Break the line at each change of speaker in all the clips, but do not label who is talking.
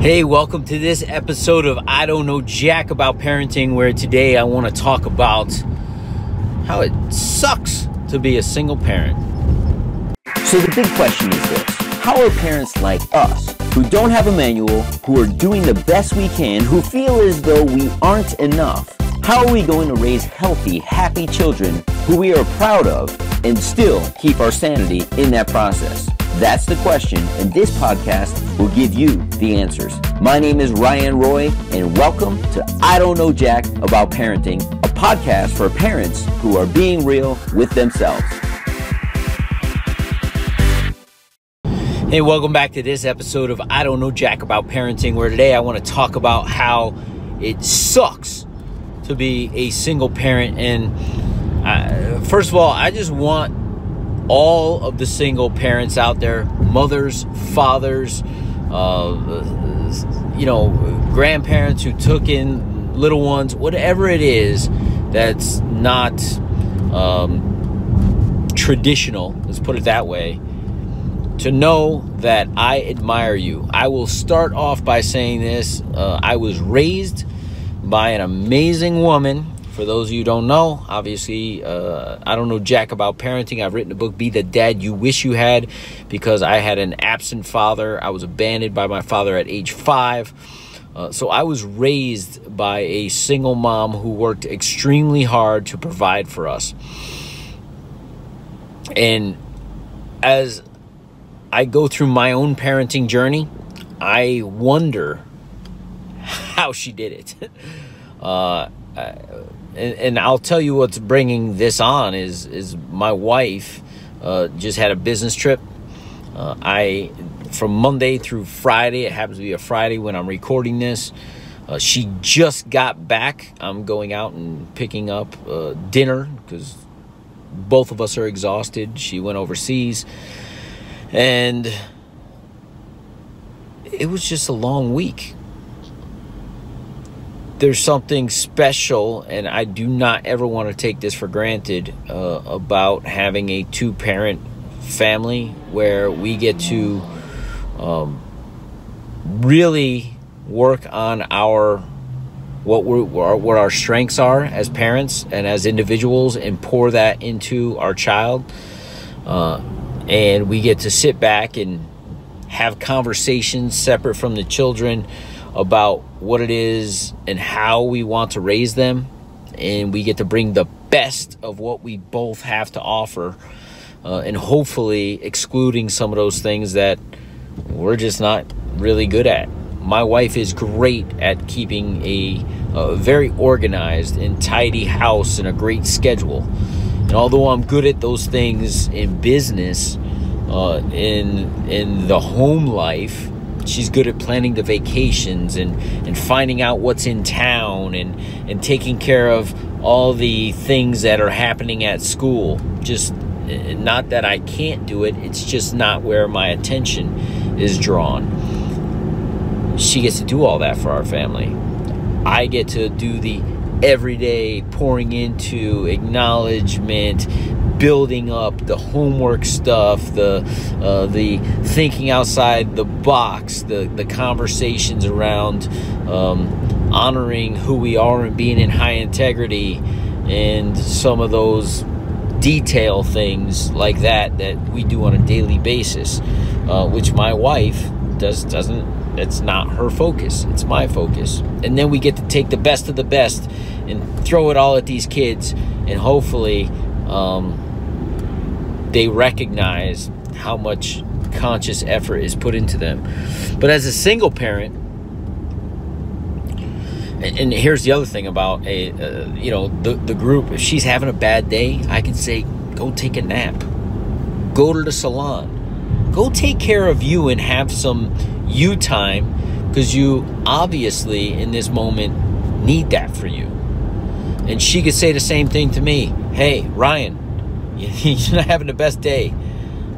Hey, welcome to this episode of I Don't Know Jack About Parenting, where today I want to talk about how it sucks to be a single parent.
So, the big question is this How are parents like us, who don't have a manual, who are doing the best we can, who feel as though we aren't enough, how are we going to raise healthy, happy children who we are proud of and still keep our sanity in that process? That's the question, and this podcast will give you the answers. My name is Ryan Roy, and welcome to I Don't Know Jack About Parenting, a podcast for parents who are being real with themselves.
Hey, welcome back to this episode of I Don't Know Jack About Parenting, where today I want to talk about how it sucks to be a single parent. And uh, first of all, I just want all of the single parents out there mothers, fathers, uh, you know, grandparents who took in little ones, whatever it is that's not um, traditional, let's put it that way, to know that I admire you. I will start off by saying this uh, I was raised by an amazing woman for those of you who don't know, obviously, uh, I don't know jack about parenting. I've written a book, Be the Dad You Wish You Had, because I had an absent father. I was abandoned by my father at age five. Uh, so I was raised by a single mom who worked extremely hard to provide for us. And as I go through my own parenting journey, I wonder how she did it. uh, and, and, I'll tell you what's bringing this on is is my wife uh, just had a business trip. Uh, I from Monday through Friday. It happens to be a Friday when I'm recording this. Uh, she just got back. I'm going out and picking up uh, dinner because both of us are exhausted. She went overseas, and it was just a long week there's something special, and I do not ever want to take this for granted uh, about having a two parent family where we get to um, really work on our what we're what our strengths are as parents and as individuals and pour that into our child. Uh, and we get to sit back and have conversations separate from the children about what it is and how we want to raise them. And we get to bring the best of what we both have to offer. Uh, and hopefully excluding some of those things that we're just not really good at. My wife is great at keeping a, a very organized and tidy house and a great schedule. And although I'm good at those things in business, uh, in in the home life, she's good at planning the vacations and, and finding out what's in town and, and taking care of all the things that are happening at school. Just eh, not that I can't do it, it's just not where my attention is drawn. She gets to do all that for our family. I get to do the everyday pouring into acknowledgement building up the homework stuff, the uh, the thinking outside the box, the the conversations around um, honoring who we are and being in high integrity, and some of those detail things like that that we do on a daily basis, uh, which my wife does doesn't. It's not her focus. It's my focus. And then we get to take the best of the best and throw it all at these kids, and hopefully. Um, they recognize how much conscious effort is put into them. But as a single parent, and, here's the other thing about a uh, you know the the group. If she's having a bad day, I can say, go take a nap, go to the salon, go take care of you and have some you time because you obviously in this moment need that for you. And she could say the same thing to me. Hey, Ryan, You're not having the best day.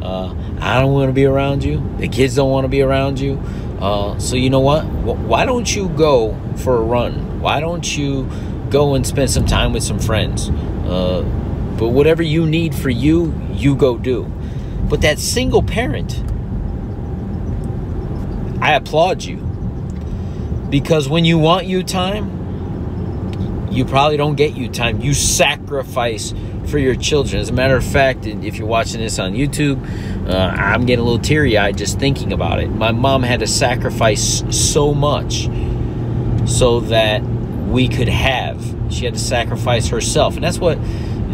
Uh, I don't want to be around you. The kids don't want to be around you. Uh, so you know what? Why don't you go for a run? Why don't you go and spend some time with some friends? Uh, but whatever you need for you, you go do. But that single parent, I applaud you Because when you want you time, you probably don't get you time. You sacrifice for your children. As a matter of fact, if you're watching this on YouTube, uh, I'm getting a little teary eyed just thinking about it. My mom had to sacrifice so much so that we could have. She had to sacrifice herself. And that's what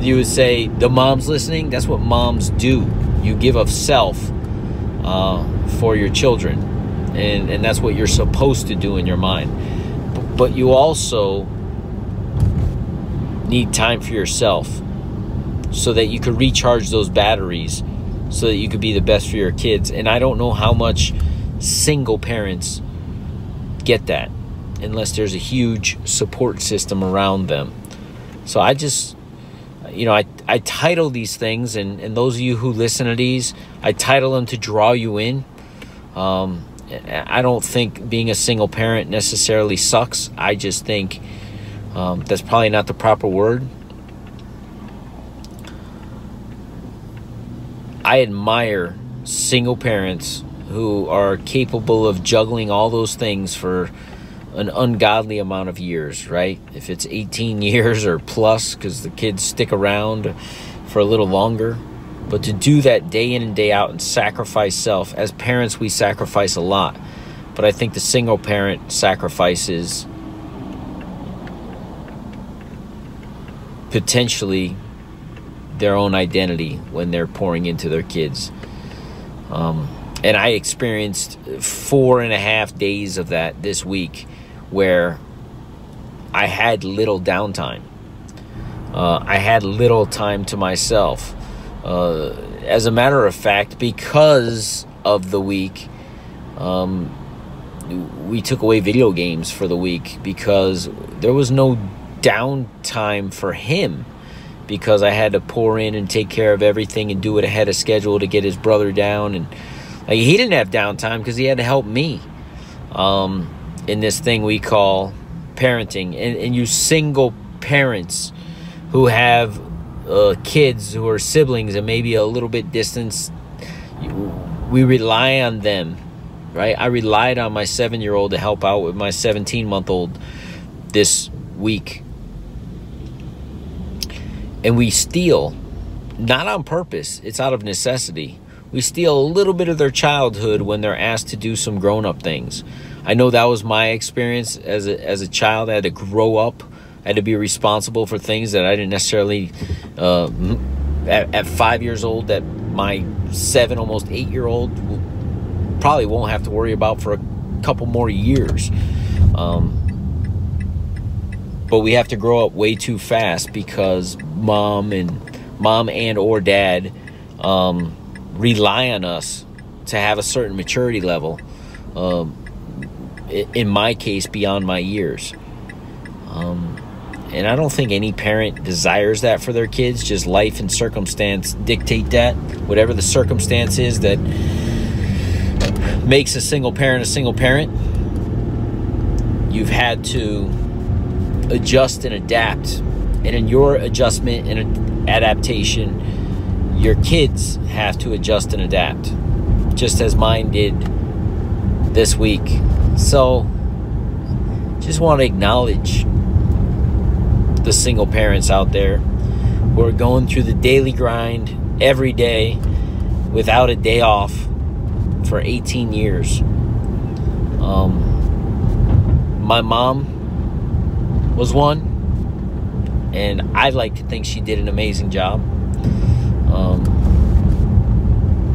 you would say the moms listening, that's what moms do. You give of self uh, for your children. And, and that's what you're supposed to do in your mind. But you also need time for yourself so that you could recharge those batteries so that you could be the best for your kids. And I don't know how much single parents get that unless there's a huge support system around them. So I just, you know, I, I title these things, and, and those of you who listen to these, I title them to draw you in. Um, I don't think being a single parent necessarily sucks. I just think um, that's probably not the proper word. I admire single parents who are capable of juggling all those things for an ungodly amount of years, right? If it's 18 years or plus, because the kids stick around for a little longer. But to do that day in and day out and sacrifice self, as parents, we sacrifice a lot. But I think the single parent sacrifices potentially their own identity when they're pouring into their kids. Um, and I experienced four and a half days of that this week where I had little downtime. Uh, I had little time to myself. Uh, as a matter of fact, because of the week, um, we took away video games for the week because there was no downtime for him because I had to pour in and take care of everything and do it ahead of schedule to get his brother down. And like, he didn't have downtime because he had to help me um, in this thing we call parenting. And, and you single parents who have uh, kids who are siblings and maybe a little bit distance we rely on them right? I relied on my seven year old to help out with my 17 month old this week and we steal, not on purpose, it's out of necessity. We steal a little bit of their childhood when they're asked to do some grown up things. I know that was my experience as a, as a child. I had to grow up, I had to be responsible for things that I didn't necessarily, uh, at, at five years old, that my seven, almost eight year old probably won't have to worry about for a couple more years. Um, but we have to grow up way too fast because mom and mom and or dad um, rely on us to have a certain maturity level um, in my case beyond my years. Um, and i don't think any parent desires that for their kids. Just life and circumstance dictate that. Whatever the circumstance is that makes a single parent a single parent you've had to adjust and adapt. And in your adjustment and adaptation, your kids have to adjust and adapt, just as mine did this week. So, just want to acknowledge the single parents out there who are going through the daily grind every day without a day off for 18 years. Um, my mom was one, and I like to think she did an amazing job. Um,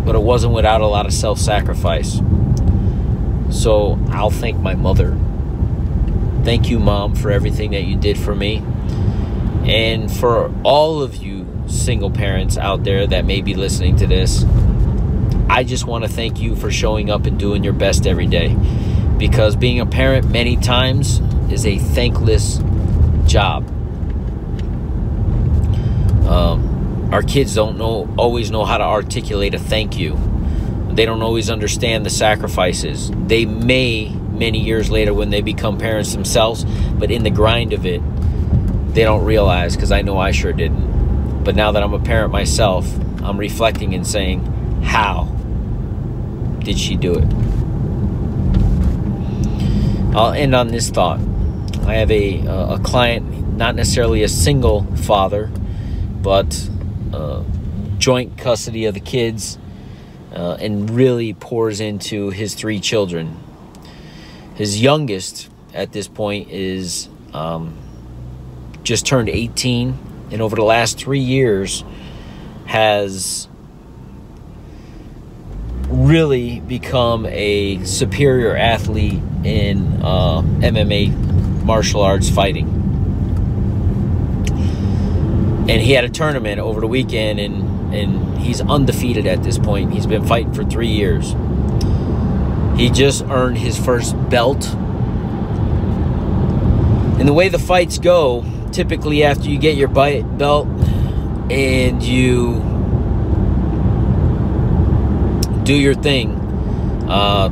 but it wasn't without a lot of self sacrifice. So I'll thank my mother. Thank you, Mom, for everything that you did for me. And for all of you single parents out there that may be listening to this, I just want to thank you for showing up and doing your best every day. Because being a parent many times is a thankless job. Um, our kids don't know always know how to articulate a thank you. They don't always understand the sacrifices. They may many years later when they become parents themselves, but in the grind of it, they don't realize because I know I sure didn't. But now that I'm a parent myself, I'm reflecting and saying, how did she do it? I'll end on this thought. I have a, a client, not necessarily a single father, but uh, joint custody of the kids, uh, and really pours into his three children. His youngest at this point is um, just turned 18, and over the last three years has really become a superior athlete in uh, MMA martial arts fighting. And he had a tournament over the weekend, and, and he's undefeated at this point. He's been fighting for three years. He just earned his first belt. And the way the fights go, typically after you get your belt and you do your thing, uh,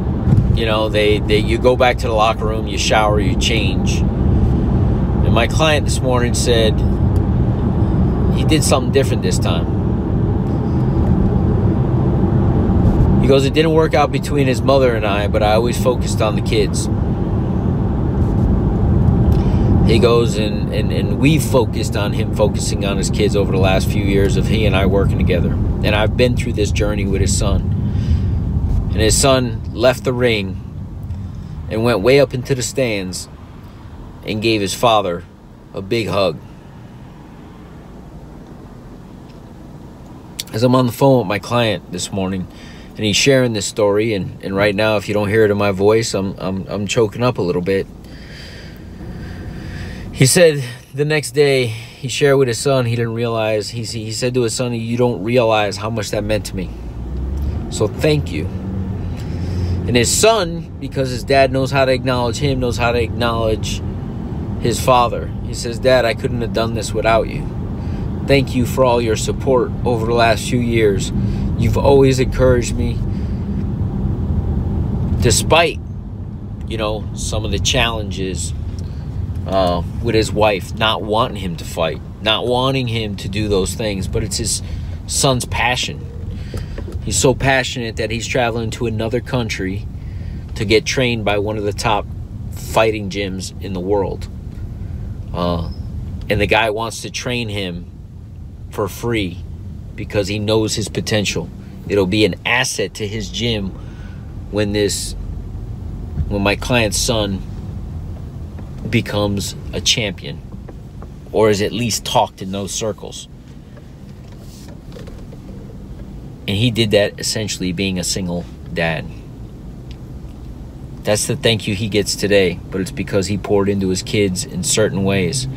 you know, they, they you go back to the locker room, you shower, you change. And my client this morning said he did something different this time. He goes, It didn't work out between his mother and I, but I always focused on the kids. He goes, and, and, and we focused on him focusing on his kids over the last few years of he and I working together. And I've been through this journey with his son. And his son left the ring and went way up into the stands and gave his father a big hug. As I'm on the phone with my client this morning, and he's sharing this story and, and right now if you don't hear it in my voice I'm, I'm i'm choking up a little bit he said the next day he shared with his son he didn't realize he, he said to his son you don't realize how much that meant to me so thank you and his son because his dad knows how to acknowledge him knows how to acknowledge his father. He says dad i couldn't have done this without you. Thank you for all your support over the last few years. You've always encouraged me, despite, you know, some of the challenges uh, with his wife, not wanting him to fight, not wanting him to do those things, but it's his son's passion. He's so passionate that he's traveling to another country to get trained by one of the top fighting gyms in the world. Uh, and the guy wants to train him for free because he knows his potential. It'll be an asset to his gym when this when my client's son becomes a champion or is at least talked in those circles. And he did that essentially being a single dad. That's the thank you he gets today, but it's because he poured into his kids in certain ways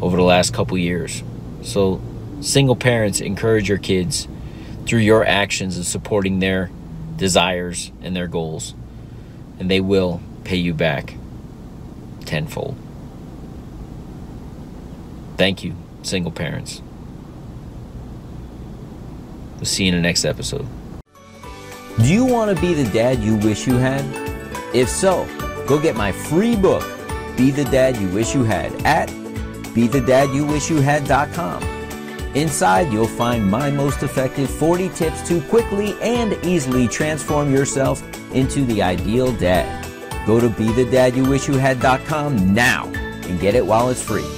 over the last couple years. So Single parents encourage your kids through your actions of supporting their desires and their goals, and they will pay you back tenfold. Thank you, single parents. We'll see you in the next episode.
Do you want to be the dad you wish you had? If so, go get my free book, Be the Dad You Wish You Had, at BeTheDadYouWishYouHad.com. Inside, you'll find my most effective 40 tips to quickly and easily transform yourself into the ideal dad. Go to BeTheDadYouWishYouHad.com now and get it while it's free.